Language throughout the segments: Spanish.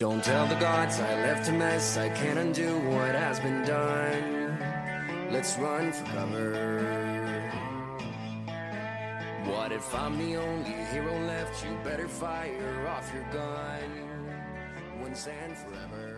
Don't tell the gods I left a mess. I can't undo what has been done. Let's run for cover. What if I'm the only hero left? You better fire off your gun once and forever.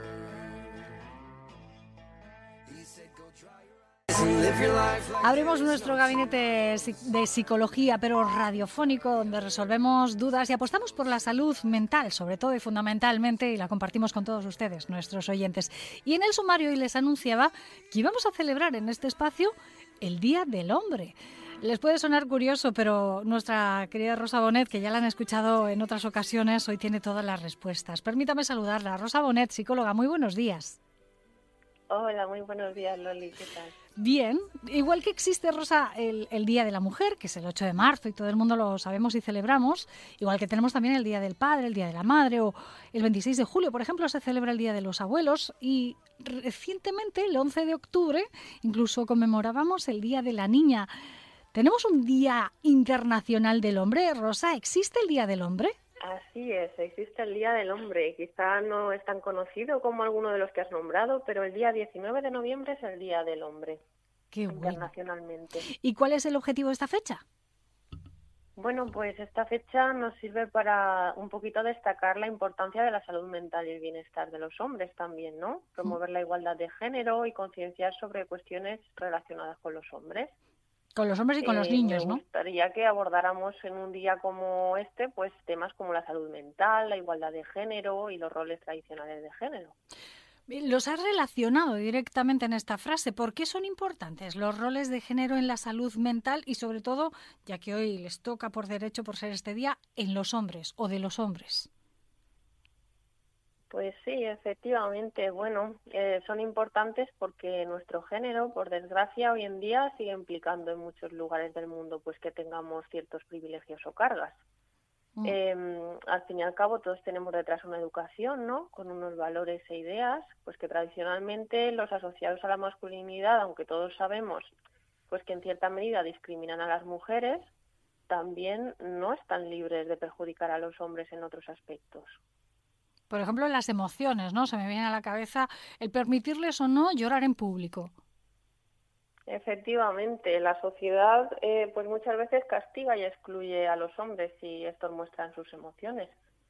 Abrimos nuestro gabinete de psicología, pero radiofónico, donde resolvemos dudas y apostamos por la salud mental, sobre todo y fundamentalmente, y la compartimos con todos ustedes, nuestros oyentes. Y en el sumario hoy les anunciaba que íbamos a celebrar en este espacio el Día del Hombre. Les puede sonar curioso, pero nuestra querida Rosa Bonet, que ya la han escuchado en otras ocasiones, hoy tiene todas las respuestas. Permítame saludarla. Rosa Bonet, psicóloga, muy buenos días. Hola, muy buenos días, Loli. ¿Qué tal? Bien, igual que existe, Rosa, el, Día de la Mujer, que es el 8 de marzo y todo el mundo lo sabemos y celebramos, igual que tenemos también el Día del Padre, el Día de la Madre o el 26 de julio, por ejemplo, se celebra el Día de los Abuelos y recientemente, el 11 de octubre, incluso conmemorábamos el Día de la Niña. ¿Tenemos un Día Internacional del Hombre, Rosa? ¿Existe el Día del Hombre? Así es, existe el Día del Hombre. Quizá no es tan conocido como alguno de los que has nombrado, pero el día 19 de noviembre es el Día del Hombre. Qué bueno. internacionalmente. ¿Y cuál es el objetivo de esta fecha? Bueno, pues esta fecha nos sirve para un poquito destacar la importancia de la salud mental y el bienestar de los hombres también, ¿no? Promover la igualdad de género y concienciar sobre cuestiones relacionadas con los hombres. Con los hombres y con los niños, me ¿no? gustaría que abordáramos en un día como este, pues temas como la salud mental, la igualdad de género y los roles tradicionales de género. Los has relacionado directamente en esta frase. ¿Por qué son importantes los roles de género en la salud mental y sobre todo, ya que hoy les toca por derecho por ser este día, en los hombres o de los hombres? Pues sí, efectivamente. Bueno, eh, son importantes porque nuestro género, por desgracia, hoy en día sigue implicando en muchos lugares del mundo pues que tengamos ciertos privilegios o cargas. Mm. Eh, al fin y al cabo, todos tenemos detrás una educación, ¿no? Con unos valores e ideas, pues que tradicionalmente los asociados a la masculinidad, aunque todos sabemos, pues que en cierta medida discriminan a las mujeres, también no están libres de perjudicar a los hombres en otros aspectos. Por ejemplo, en las emociones, ¿no? Se me viene a la cabeza el permitirles o no llorar en público. Efectivamente, la sociedad eh, pues muchas veces castiga y excluye a los hombres si estos muestran sus emociones,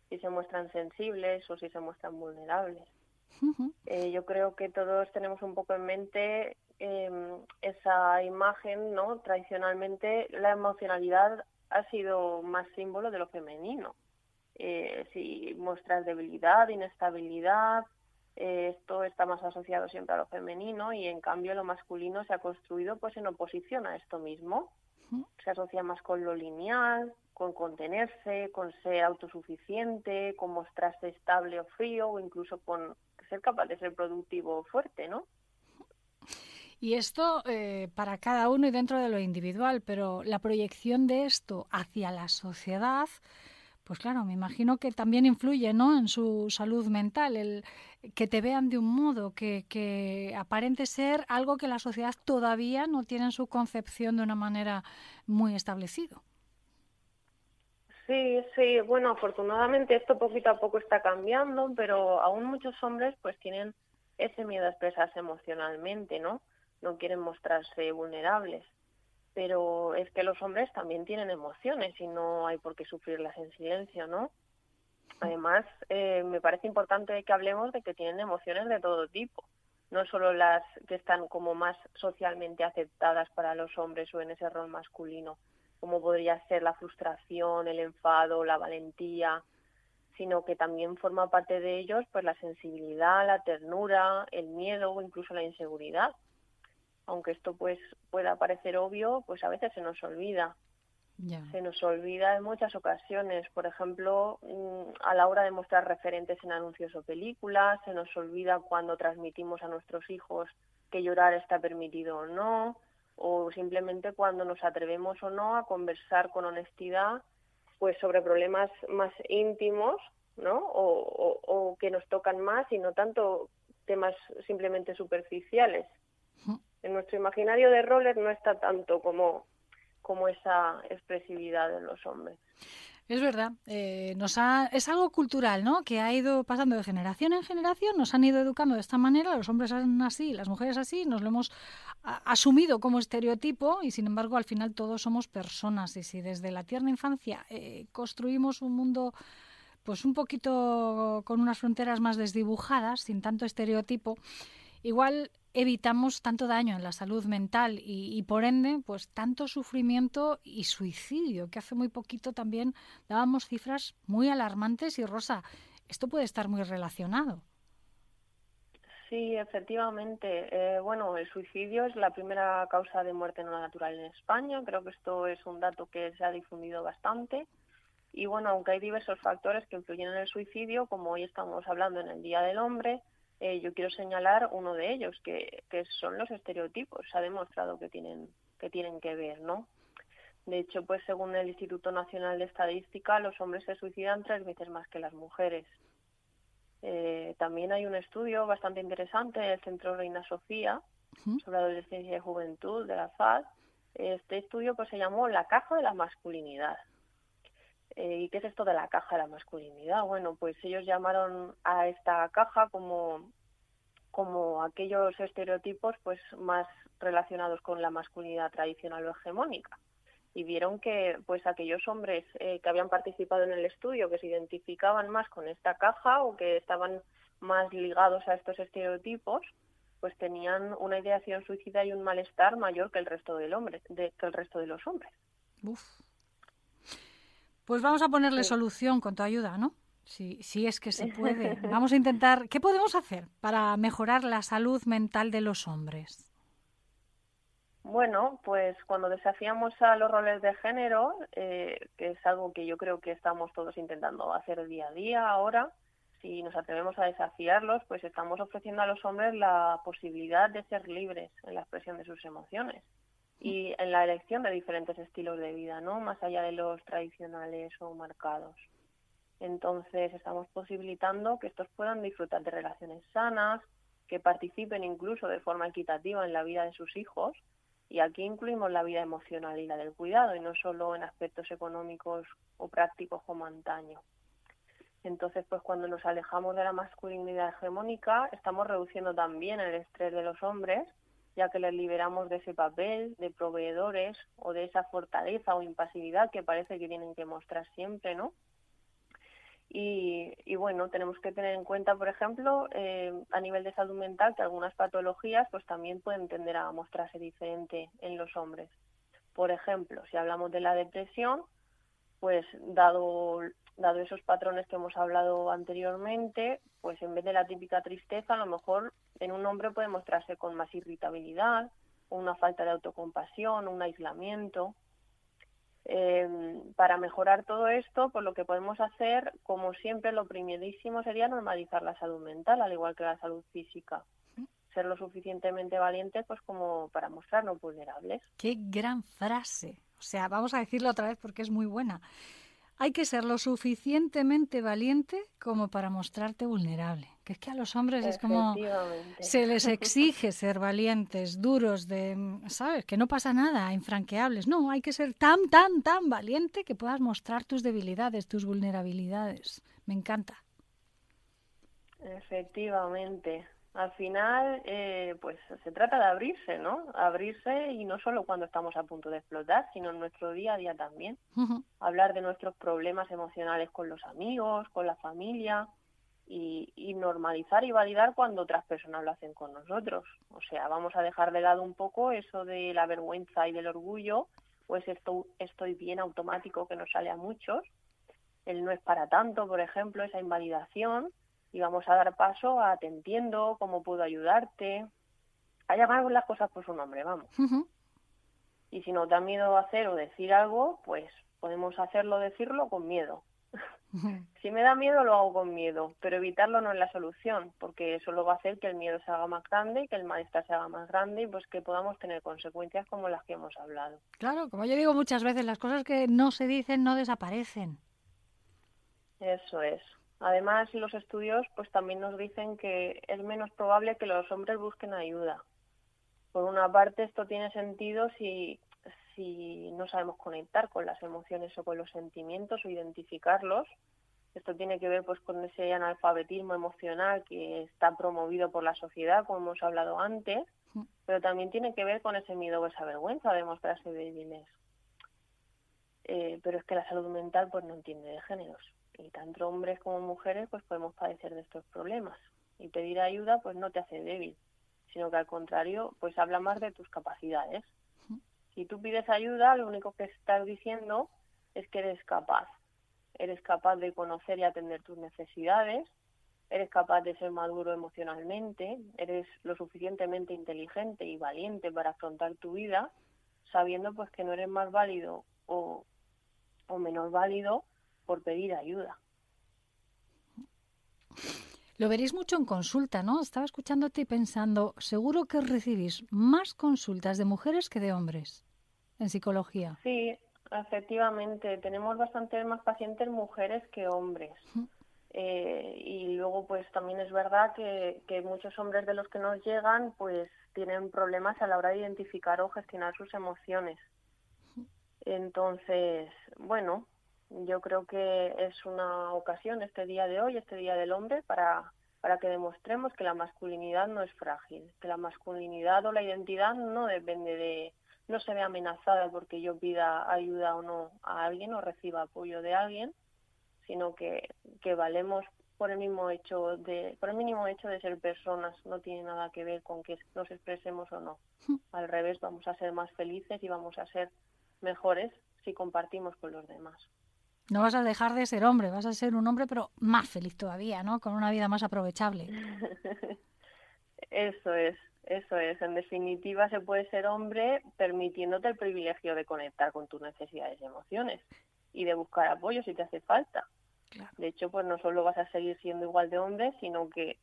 si se muestran sensibles o si se muestran vulnerables. Uh -huh. eh, yo creo que todos tenemos un poco en mente eh, esa imagen, ¿no? Tradicionalmente la emocionalidad ha sido más símbolo de lo femenino. Eh, si muestras debilidad, inestabilidad, eh, esto está más asociado siempre a lo femenino y en cambio lo masculino se ha construido pues en oposición a esto mismo. Se asocia más con lo lineal, con contenerse, con ser autosuficiente, con mostrarse estable o frío o incluso con ser capaz de ser productivo o fuerte, ¿no? Y esto eh, para cada uno y dentro de lo individual, pero la proyección de esto hacia la sociedad, pues claro, me imagino que también influye ¿no? en su salud mental, el que te vean de un modo que, que aparente ser algo que la sociedad todavía no tiene en su concepción de una manera muy establecida. Sí, sí, bueno, afortunadamente esto poquito a poco está cambiando, pero aún muchos hombres pues tienen ese miedo a expresarse emocionalmente, ¿no? No quieren mostrarse vulnerables pero es que los hombres también tienen emociones y no hay por qué sufrirlas en silencio, ¿no? Además, eh, me parece importante que hablemos de que tienen emociones de todo tipo, no solo las que están como más socialmente aceptadas para los hombres o en ese rol masculino, como podría ser la frustración, el enfado, la valentía, sino que también forma parte de ellos pues la sensibilidad, la ternura, el miedo o incluso la inseguridad aunque esto pues pueda parecer obvio, pues a veces se nos olvida. Se nos olvida en muchas ocasiones, por ejemplo, mm, a la hora de mostrar referentes en anuncios o películas, se nos olvida cuando transmitimos a nuestros hijos que llorar está permitido o no, o simplemente cuando nos atrevemos o no a conversar con honestidad pues sobre problemas más íntimos, ¿no? O, o que nos tocan más y no tanto temas simplemente superficiales. En nuestro imaginario de roles no está tanto como como esa expresividad de los hombres. Es verdad, eh, es algo cultural, ¿no? Que ha ido pasando de generación en generación, nos han ido educando de esta manera, los hombres así, las mujeres así, nos lo hemos asumido como estereotipo y sin embargo al final todos somos personas y si desde la tierna infancia eh, construimos un mundo pues un poquito con unas fronteras más desdibujadas, sin tanto estereotipo, igual evitamos tanto daño en la salud mental y, por ende, pues tanto sufrimiento y suicidio, que hace muy poquito también dábamos cifras muy alarmantes y Rosa, esto puede estar muy relacionado. Sí, efectivamente. Eh, bueno, el suicidio es la primera causa de muerte no natural en España. Creo que esto es un dato que se ha difundido bastante. Y bueno, aunque hay diversos factores que influyen en el suicidio, como hoy estamos hablando en el Día del Hombre, eh, yo quiero señalar uno de ellos, que, son los estereotipos. Se ha demostrado que tienen que, tienen que ver, ¿no? De hecho, pues según el Instituto Nacional de Estadística, los hombres se suicidan tres veces más que las mujeres. Eh, también hay un estudio bastante interesante del Centro Reina Sofía sobre adolescencia y juventud de la FAD. Este estudio pues se llamó La caja de la masculinidad. Eh, ¿Y qué es esto de la caja de la masculinidad? Bueno, pues ellos llamaron a esta caja como, como aquellos estereotipos pues más relacionados con la masculinidad tradicional o hegemónica. Y vieron que pues aquellos hombres eh, que habían participado en el estudio que se identificaban más con esta caja o que estaban más ligados a estos estereotipos pues tenían una ideación suicida y un malestar mayor que el resto del hombre de, que el resto de los hombres pues vamos a ponerle solución con tu ayuda, ¿no? Si, si es que se puede. Vamos a intentar. ¿Qué podemos hacer para mejorar la salud mental de los hombres? Bueno, pues cuando desafiamos a los roles de género, eh, que es algo que yo creo que estamos todos intentando hacer día a día ahora, si nos atrevemos a desafiarlos, pues estamos ofreciendo a los hombres la posibilidad de ser libres en la expresión de sus emociones y en la elección de diferentes estilos de vida, ¿no? Más allá de los tradicionales o marcados. Entonces, estamos posibilitando que estos puedan disfrutar de relaciones sanas, que participen incluso de forma equitativa en la vida de sus hijos. Y aquí incluimos la vida emocional y la del cuidado, y no solo en aspectos económicos o prácticos como antaño. Entonces, pues cuando nos alejamos de la masculinidad hegemónica, estamos reduciendo también el estrés de los hombres ya que les liberamos de ese papel de proveedores o de esa fortaleza o impasividad que parece que tienen que mostrar siempre, ¿no? Y, bueno, tenemos que tener en cuenta, por ejemplo, eh, a nivel de salud mental, que algunas patologías pues también pueden tender a mostrarse diferente en los hombres. Por ejemplo, si hablamos de la depresión, pues dado, dado esos patrones que hemos hablado anteriormente, pues en vez de la típica tristeza, a lo mejor en un hombre puede mostrarse con más irritabilidad, una falta de autocompasión, un aislamiento. Em, para mejorar todo esto, pues lo que podemos hacer, como siempre, lo primerísimo sería normalizar la salud mental, al igual que la salud física. Ser lo suficientemente valientes, pues como para mostrarnos vulnerables. Qué gran frase. O sea, vamos a decirlo otra vez porque es muy buena. Hay que ser lo suficientemente valiente como para mostrarte vulnerable que es que a los hombres es como se les exige ser valientes, duros, de, ¿sabes? Que no pasa nada, infranqueables. No, hay que ser tan, tan, tan valiente que puedas mostrar tus debilidades, tus vulnerabilidades. Me encanta. Efectivamente. Al final, eh, pues se trata de abrirse, ¿no? Abrirse y no solo cuando estamos a punto de explotar, sino en nuestro día a día también. Hablar de nuestros problemas emocionales con los amigos, con la familia, y, normalizar y validar cuando otras personas lo hacen con nosotros. O sea, vamos a dejar de lado un poco eso de la vergüenza y del orgullo, pues esto estoy bien automático que nos sale a muchos. El no es para tanto, por ejemplo, esa invalidación, y vamos a dar paso a te entiendo, cómo puedo ayudarte, a llamar las cosas por su nombre, vamos. Y si nos da miedo hacer o decir algo, pues podemos hacerlo, decirlo con miedo. si me da miedo, lo hago con miedo, pero evitarlo no es la solución, porque eso lo va a hacer que el miedo se haga más grande, que el malestar se haga más grande y pues que podamos tener consecuencias como las que hemos hablado. Claro, como yo digo muchas veces, las cosas que no se dicen no desaparecen. Eso es. Además, los estudios pues también nos dicen que es menos probable que los hombres busquen ayuda. Por una parte, esto tiene sentido si, si no sabemos conectar con las emociones o con los sentimientos o identificarlos. Esto tiene que ver pues con ese analfabetismo emocional que está promovido por la sociedad, como hemos hablado antes, pero también tiene que ver con ese miedo o esa vergüenza de mostrarse débiles. Eh, pero es que la salud mental pues no entiende de géneros y tanto hombres como mujeres pues podemos padecer de estos problemas. Y pedir ayuda pues no te hace débil sino que al contrario pues habla más de tus capacidades. Si tú pides ayuda lo único que estás diciendo es que eres capaz. Eres capaz de conocer y atender tus necesidades eres capaz de ser maduro emocionalmente eres lo suficientemente inteligente y valiente para afrontar tu vida sabiendo pues que no eres más válido o, o menos válido por pedir ayuda. Lo veréis mucho en consulta, ¿no? Estaba escuchándote y pensando, seguro que recibís más consultas de mujeres que de hombres en psicología. Sí, efectivamente, tenemos bastantes más pacientes mujeres que hombres. Eh, y luego, pues también es verdad que, que muchos hombres de los que nos llegan, pues tienen problemas a la hora de identificar o gestionar sus emociones. Entonces, bueno, yo creo que es una ocasión este día de hoy, este día del hombre, para, para que demostremos que la masculinidad no es frágil, que la masculinidad o la identidad no depende de, no se ve amenazada porque yo pida ayuda o no a alguien o reciba apoyo de alguien, sino que, que valemos por el mismo hecho de, por el mínimo hecho de ser personas, no tiene nada que ver con que nos expresemos o no. Hmm. Al revés, vamos a ser más felices y vamos a ser mejores si compartimos con los demás. No vas a dejar de ser hombre, vas a ser un hombre, pero más feliz todavía, ¿no? Con una vida más aprovechable. eso es, eso es. En definitiva, se puede ser hombre permitiéndote el privilegio de conectar con tus necesidades y emociones y de buscar apoyo si te hace falta. De hecho, pues no solo vas a seguir siendo igual de hombre, sino que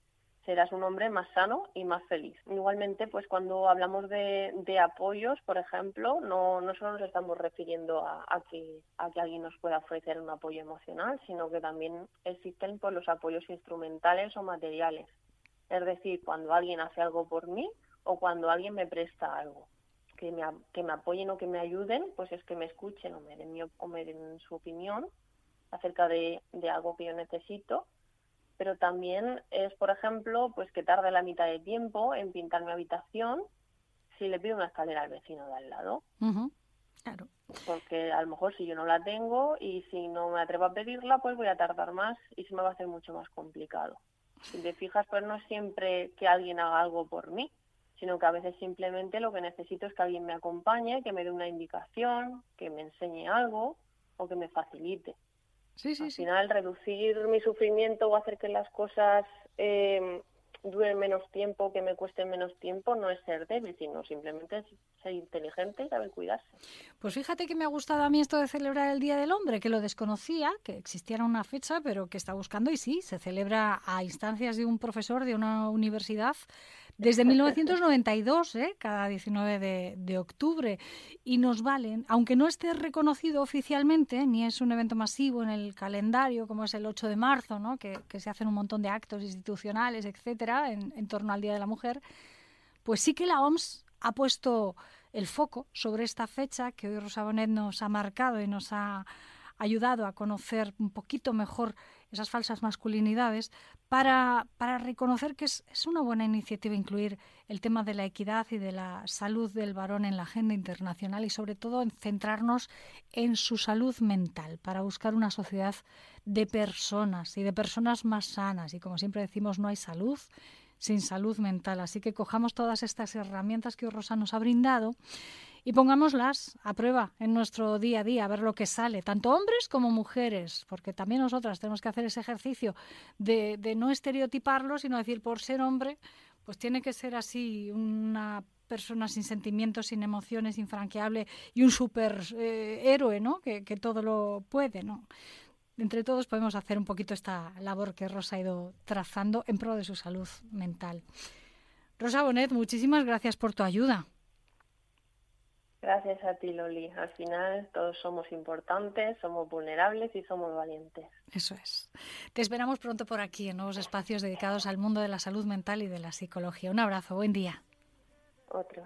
serás un hombre más sano y más feliz. Igualmente, pues cuando hablamos de, apoyos, por ejemplo, no, solo nos estamos refiriendo a, que, a que alguien nos pueda ofrecer un apoyo emocional, sino que también existen pues, los apoyos instrumentales o materiales. Es decir, cuando alguien hace algo por mí o cuando alguien me presta algo. Que me, que me apoyen o que me ayuden, pues es que me escuchen o me den, o me den su opinión acerca de, de algo que yo necesito pero también es, por ejemplo, pues que tarde la mitad de tiempo en pintar mi habitación si le pido una escalera al vecino de al lado. Claro. Porque a lo mejor si yo no la tengo y si no me atrevo a pedirla, pues voy a tardar más y se me va a hacer mucho más complicado. Si te fijas, pues no es siempre que alguien haga algo por mí, sino que a veces simplemente lo que necesito es que alguien me acompañe, que me dé una indicación, que me enseñe algo o que me facilite. Al final, reducir mi sufrimiento o hacer que las cosas eh, duren menos tiempo, que me cuesten menos tiempo, no es ser débil, sino simplemente ser inteligente y saber cuidarse. Pues fíjate que me ha gustado a mí esto de celebrar el Día del Hombre, que lo desconocía, que existiera una fecha, pero que está buscando y sí, se celebra a instancias de un profesor de una universidad desde 1992, ¿eh? cada 19 de, octubre, y nos valen, aunque no esté reconocido oficialmente, ni es un evento masivo en el calendario, como es el 8 de marzo, que, se hacen un montón de actos institucionales, etcétera, en, en torno al Día de la Mujer, pues sí que la OMS ha puesto el foco sobre esta fecha que hoy Rosa Bonet nos ha marcado y nos ha ayudado a conocer un poquito mejor esas falsas masculinidades, para, para reconocer que es, es, una buena iniciativa incluir el tema de la equidad y de la salud del varón en la agenda internacional y sobre todo en centrarnos en su salud mental para buscar una sociedad de personas y de personas más sanas. Y como siempre decimos, no hay salud sin salud mental. Así que cojamos todas estas herramientas que Rosa nos ha brindado y pongámoslas a prueba en nuestro día a día, a ver lo que sale, tanto hombres como mujeres, porque también nosotras tenemos que hacer ese ejercicio de, no estereotiparlo, sino decir, por ser hombre, pues tiene que ser así una persona sin sentimientos, sin emociones, infranqueable y un super eh, ¿no? Que, que, todo lo puede, ¿no? Entre todos podemos hacer un poquito esta labor que Rosa ha ido trazando en pro de su salud mental. Rosa Bonet, muchísimas gracias por tu ayuda. Gracias a ti, Loli. Al final todos somos importantes, somos vulnerables y somos valientes. Eso es. Te esperamos pronto por aquí en nuevos espacios dedicados al mundo de la salud mental y de la psicología. Un abrazo, buen día. Otro.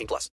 18 plus.